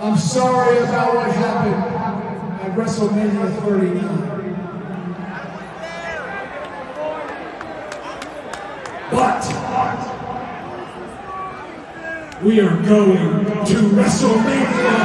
I'm sorry about what happened at WrestleMania 39. But we are going to WrestleMania